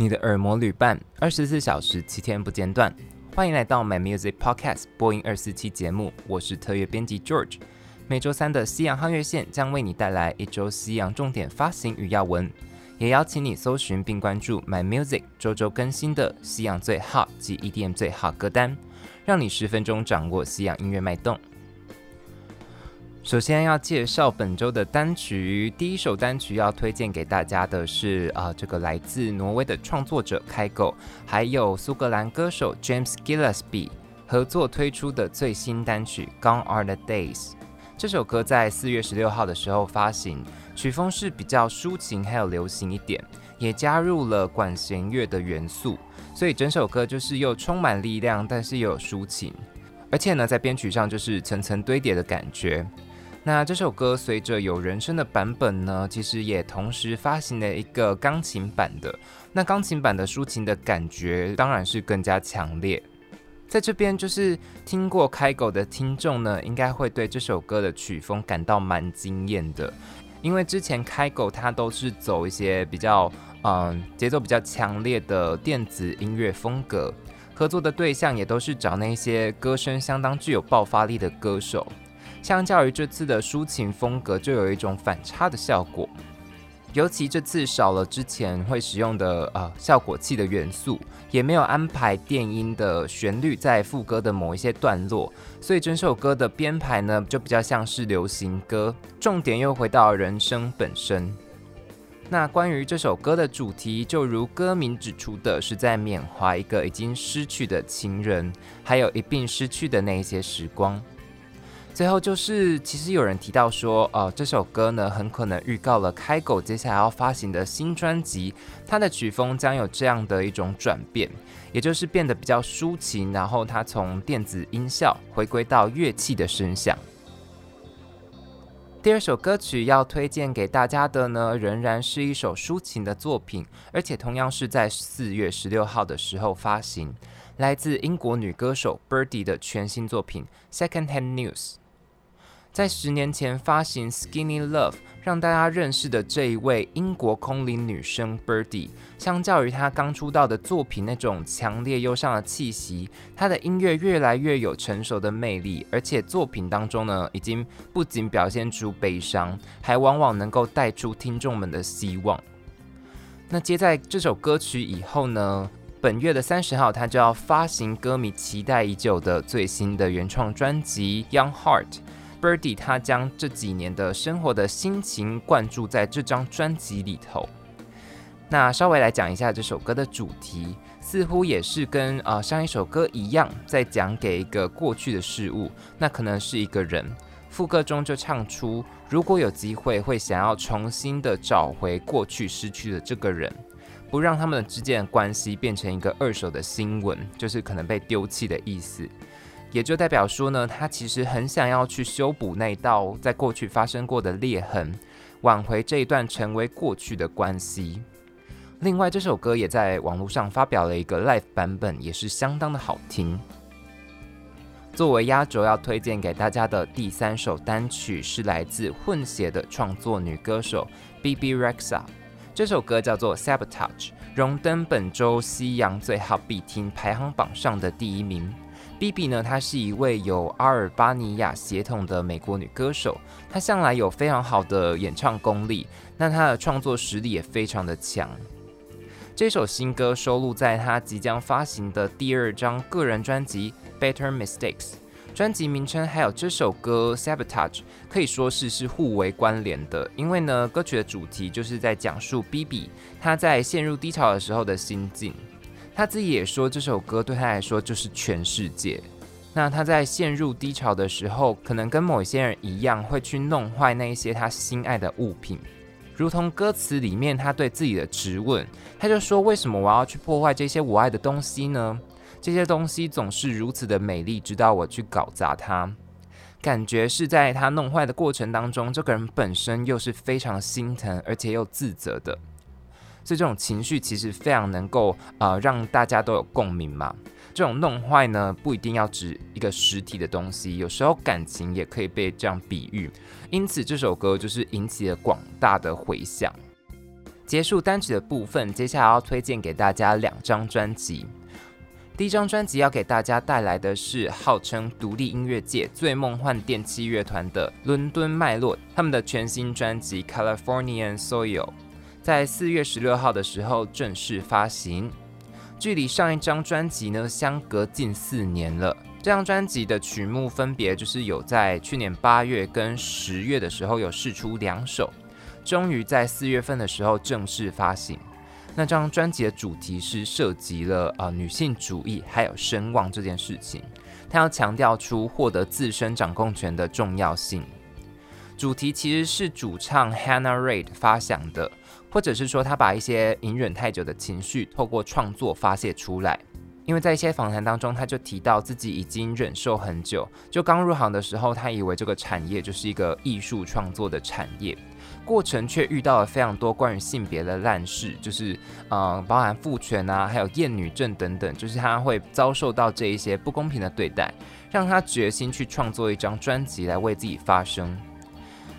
你的耳膜旅伴，二十四小时七天不间断。欢迎来到 My Music Podcast 播音二四七节目，我是特约编辑 George。每周三的西洋夯乐线将为你带来一周西洋重点发行与要闻，也邀请你搜寻并关注 My Music 周周更新的西洋最 hot 及 EDM 最 hot 歌单，让你十分钟掌握西洋音乐脉动。首先要介绍本周的单曲，第一首单曲要推荐给大家的是啊、呃，这个来自挪威的创作者 Kygo，还有苏格兰歌手 James Gillespie 合作推出的最新单曲《Gone Are the Days》。这首歌在四月十六号的时候发行，曲风是比较抒情还有流行一点，也加入了管弦乐的元素，所以整首歌就是又充满力量，但是又有抒情，而且呢，在编曲上就是层层堆叠的感觉。那这首歌随着有人声的版本呢，其实也同时发行了一个钢琴版的。那钢琴版的抒情的感觉当然是更加强烈。在这边就是听过开狗的听众呢，应该会对这首歌的曲风感到蛮惊艳的，因为之前开狗它都是走一些比较嗯节奏比较强烈的电子音乐风格，合作的对象也都是找那些歌声相当具有爆发力的歌手。相较于这次的抒情风格，就有一种反差的效果。尤其这次少了之前会使用的呃效果器的元素，也没有安排电音的旋律在副歌的某一些段落，所以整首歌的编排呢就比较像是流行歌，重点又回到人声本身。那关于这首歌的主题，就如歌名指出的，是在缅怀一个已经失去的情人，还有一并失去的那一些时光。最后就是，其实有人提到说，呃，这首歌呢，很可能预告了 Kygo 接下来要发行的新专辑，它的曲风将有这样的一种转变，也就是变得比较抒情，然后它从电子音效回归到乐器的声响。第二首歌曲要推荐给大家的呢，仍然是一首抒情的作品，而且同样是在四月十六号的时候发行，来自英国女歌手 Birdy 的全新作品《Second Hand News》。在十年前发行《Skinny Love》，让大家认识的这一位英国空灵女声 Birdy，相较于她刚出道的作品那种强烈忧伤的气息，她的音乐越来越有成熟的魅力，而且作品当中呢，已经不仅表现出悲伤，还往往能够带出听众们的希望。那接在这首歌曲以后呢，本月的三十号，她就要发行歌迷期待已久的最新的原创专辑《Young Heart》。Birdy 他将这几年的生活的心情灌注在这张专辑里头。那稍微来讲一下这首歌的主题，似乎也是跟啊、呃、上一首歌一样，在讲给一个过去的事物，那可能是一个人。副歌中就唱出，如果有机会，会想要重新的找回过去失去的这个人，不让他们之间的关系变成一个二手的新闻，就是可能被丢弃的意思。也就代表说呢，他其实很想要去修补那道在过去发生过的裂痕，挽回这一段成为过去的关系。另外，这首歌也在网络上发表了一个 live 版本，也是相当的好听。作为压轴要推荐给大家的第三首单曲，是来自混血的创作女歌手 B B Rexa，这首歌叫做 Sabotage，荣登本周西洋最好必听排行榜上的第一名。B B 呢，她是一位有阿尔巴尼亚血统的美国女歌手，她向来有非常好的演唱功力，那她的创作实力也非常的强。这首新歌收录在她即将发行的第二张个人专辑《Better Mistakes》，专辑名称还有这首歌《Sabotage》可以说是是互为关联的，因为呢，歌曲的主题就是在讲述 B B 她在陷入低潮的时候的心境。他自己也说，这首歌对他来说就是全世界。那他在陷入低潮的时候，可能跟某些人一样，会去弄坏那一些他心爱的物品，如同歌词里面他对自己的质问，他就说：“为什么我要去破坏这些我爱的东西呢？这些东西总是如此的美丽，直到我去搞砸它。”感觉是在他弄坏的过程当中，这个人本身又是非常心疼，而且又自责的。所以这种情绪其实非常能够呃让大家都有共鸣嘛。这种弄坏呢，不一定要指一个实体的东西，有时候感情也可以被这样比喻。因此这首歌就是引起了广大的回响。结束单曲的部分，接下来要推荐给大家两张专辑。第一张专辑要给大家带来的是号称独立音乐界最梦幻电器乐团的伦敦脉络，他们的全新专辑《Californian Soil》在四月十六号的时候正式发行。距离上一张专辑呢，相隔近四年了。这张专辑的曲目分别就是有在去年八月跟十月的时候有试出两首，终于在四月份的时候正式发行。那张专辑的主题是涉及了、呃、女性主义还有声望这件事情，他要强调出获得自身掌控权的重要性。主题其实是主唱 Hannah Reid 发想的，或者是说他把一些隐忍太久的情绪透过创作发泄出来。因为在一些访谈当中，他就提到自己已经忍受很久，就刚入行的时候，他以为这个产业就是一个艺术创作的产业。过程却遇到了非常多关于性别的烂事，就是呃，包含父权啊，还有厌女症等等，就是他会遭受到这一些不公平的对待，让他决心去创作一张专辑来为自己发声。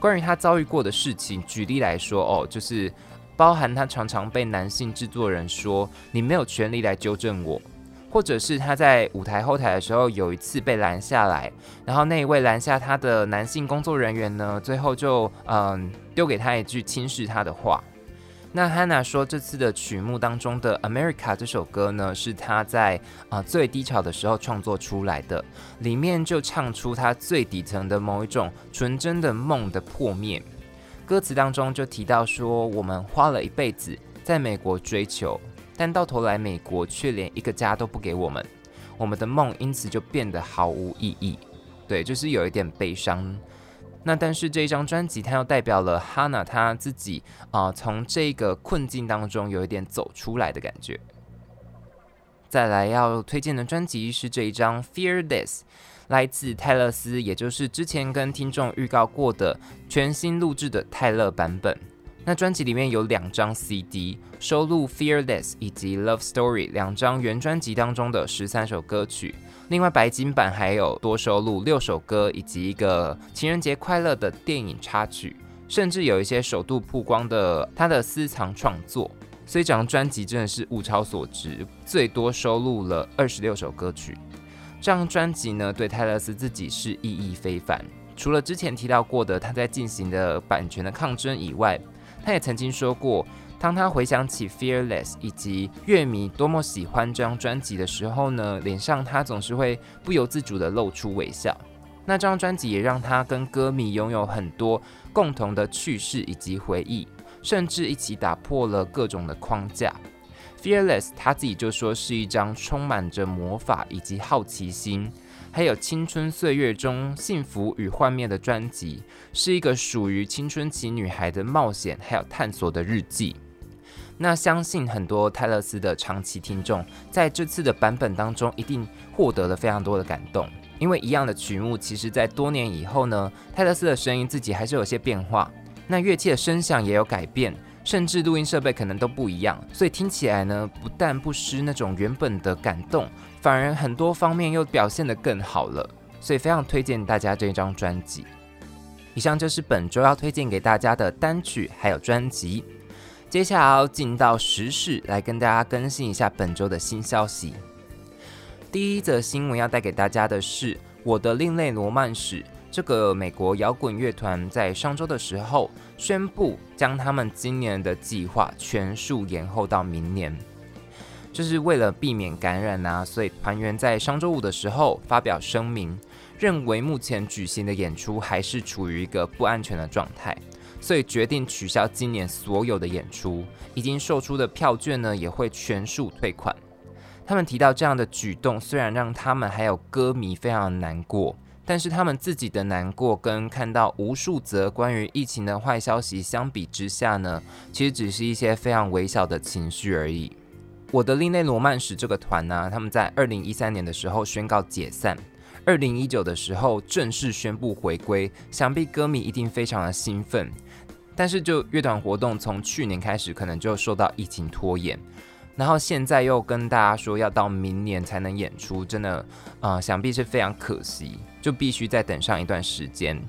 关于他遭遇过的事情，举例来说哦，就是包含他常常被男性制作人说：“你没有权利来纠正我。”或者是他在舞台后台的时候，有一次被拦下来，然后那一位拦下他的男性工作人员呢，最后就嗯丢给他一句轻视他的话。那 Hannah 说，这次的曲目当中的《America》这首歌呢，是他在啊、最低潮的时候创作出来的，里面就唱出他最底层的某一种纯真的梦的破灭。歌词当中就提到说，我们花了一辈子在美国追求。但到头来，美国却连一个家都不给我们，我们的梦因此就变得毫无意义。对，就是有一点悲伤。那但是这一张专辑，它又代表了 Hannah 她自己啊、从这个困境当中有一点走出来的感觉。再来要推荐的专辑是这一张《Fearless》，来自泰勒斯，也就是之前跟听众预告过的全新录制的泰勒版本。那专辑里面有两张 CD，收录《Fearless》以及《Love Story》两张原专辑当中的十三首歌曲。另外白金版还有多收录六首歌以及一个情人节快乐的电影插曲，甚至有一些首度曝光的他的私藏创作。所以这张专辑真的是物超所值，最多收录了二十六首歌曲。这张专辑呢，对泰勒斯自己是意义非凡。除了之前提到过的他在进行的版权的抗争以外，他也曾经说过，当他回想起《Fearless》以及乐迷多么喜欢这张专辑的时候呢，脸上他总是会不由自主地露出微笑。那张专辑也让他跟歌迷拥有很多共同的趣事以及回忆，甚至一起打破了各种的框架。《Fearless》他自己就说是一张充满着魔法以及好奇心。还有青春岁月中幸福与幻灭的专辑，是一个属于青春期女孩的冒险还有探索的日记。那相信很多泰勒斯的长期听众，在这次的版本当中，一定获得了非常多的感动。因为一样的曲目，其实在多年以后呢，泰勒斯的声音自己还是有些变化，那乐器的声响也有改变。甚至录音设备可能都不一样，所以听起来呢，不但不失那种原本的感动，反而很多方面又表现得更好了。所以非常推荐大家这张专辑。以上就是本周要推荐给大家的单曲还有专辑。接下来要进到时事，来跟大家更新一下本周的新消息。第一则新闻要带给大家的是我的另类罗曼史。这个美国摇滚乐团在上周的时候宣布，将他们今年的计划全数延后到明年，就是为了避免感染啊。所以团员在上周五的时候发表声明，认为目前举行的演出还是处于一个不安全的状态，所以决定取消今年所有的演出，已经售出的票券呢也会全数退款。他们提到这样的举动，虽然让他们还有歌迷非常难过。但是他们自己的难过跟看到无数则关于疫情的坏消息相比之下呢，其实只是一些非常微小的情绪而已。我的另类罗曼史这个团呢、他们在二零一三年的时候宣告解散，二零一九的时候正式宣布回归，想必歌迷一定非常的兴奋。但是就乐团活动从去年开始，可能就受到疫情拖延。然后现在又跟大家说要到明年才能演出，真的，啊、呃，想必是非常可惜，就必须再等上一段时间。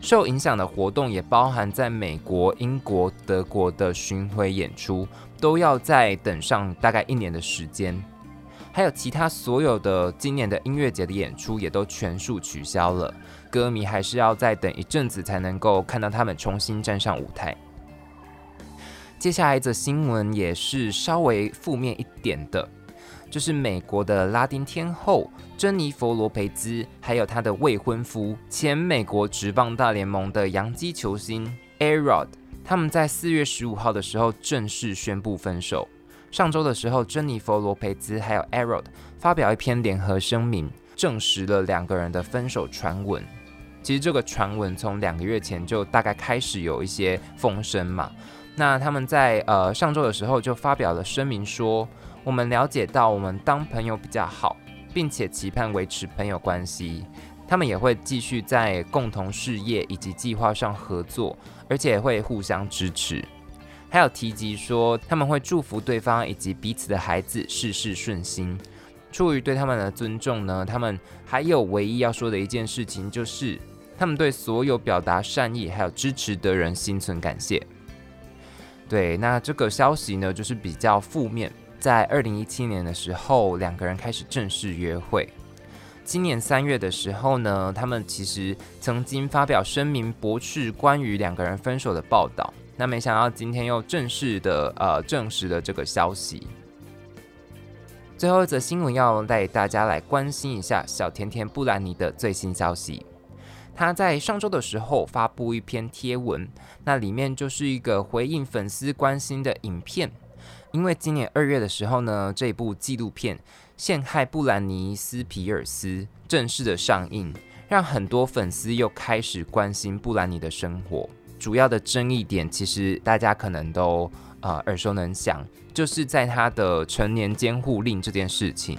受影响的活动也包含在美国、英国、德国的巡回演出，都要再等上大概一年的时间。还有其他所有的今年的音乐节的演出也都全数取消了，歌迷还是要再等一阵子才能够看到他们重新站上舞台。接下来一则新闻也是稍微负面一点的，就是美国的拉丁天后珍妮佛罗培兹，还有她的未婚夫前美国职棒大联盟的洋基球星 A-Rod，他们在四月十五号的时候正式宣布分手。上周的时候，珍妮佛·罗培兹还有 A-Rod 发表一篇联合声明，证实了两个人的分手传闻。其实这个传闻从两个月前就大概开始有一些风声嘛。那他们在呃上周的时候就发表了声明说，我们了解到我们当朋友比较好，并且期盼维持朋友关系。他们也会继续在共同事业以及计划上合作，而且会互相支持。还有提及说，他们会祝福对方以及彼此的孩子事事顺心。出于对他们的尊重呢，他们还有唯一要说的一件事情，就是他们对所有表达善意还有支持的人心存感谢。对，那这个消息呢，就是比较负面。在二零一七年的时候，两个人开始正式约会。今年三月的时候呢，他们其实曾经发表声明驳斥关于两个人分手的报道。那没想到今天又正式的呃证实了这个消息。最后一则新闻要带大家来关心一下小甜甜布兰妮的最新消息。他在上周的时候发布一篇贴文，那里面就是一个回应粉丝关心的影片。因为今年二月的时候呢，这部纪录片《陷害布兰妮斯皮尔斯》正式的上映，让很多粉丝又开始关心布兰妮的生活。主要的争议点，其实大家可能都呃耳熟能详，就是在他的成年监护令这件事情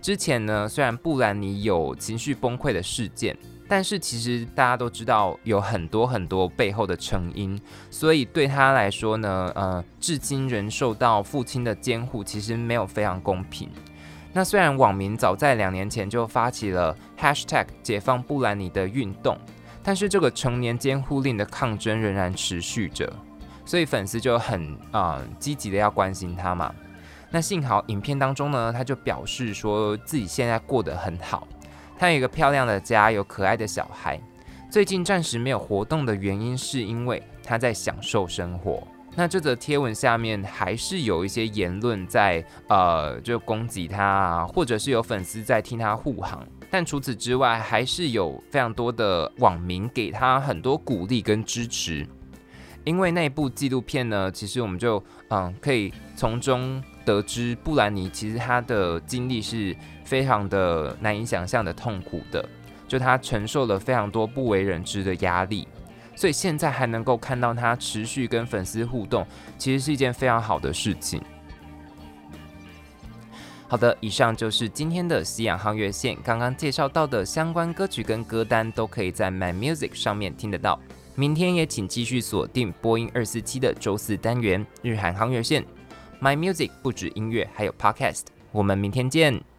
之前呢，虽然布兰妮有情绪崩溃的事件，但是其实大家都知道有很多很多背后的成因，所以对他来说呢，呃，至今仍受到父亲的监护，其实没有非常公平。那虽然网民早在两年前就发起了 Hashtag 解放布兰妮的运动。但是这个成年监护令的抗争仍然持续着，所以粉丝就很啊、积极的要关心他嘛。那幸好影片当中呢，他就表示说自己现在过得很好，他有一个漂亮的家，有可爱的小孩。最近暂时没有活动的原因是因为他在享受生活。那这则贴文下面还是有一些言论在呃就攻击他啊，或者是有粉丝在替他护航。但除此之外，还是有非常多的网民给他很多鼓励跟支持。因为那部纪录片呢，其实我们就嗯可以从中得知，布兰妮其实她的经历是非常的难以想象的痛苦的，就他承受了非常多不为人知的压力，所以现在还能够看到他持续跟粉丝互动，其实是一件非常好的事情。好的，以上就是今天的西洋航月线。刚刚介绍到的相关歌曲跟歌单都可以在 My Music 上面听得到。明天也请继续锁定播音二四七的周四单元日韩夯乐线。My Music 不止音乐，还有 Podcast。我们明天见。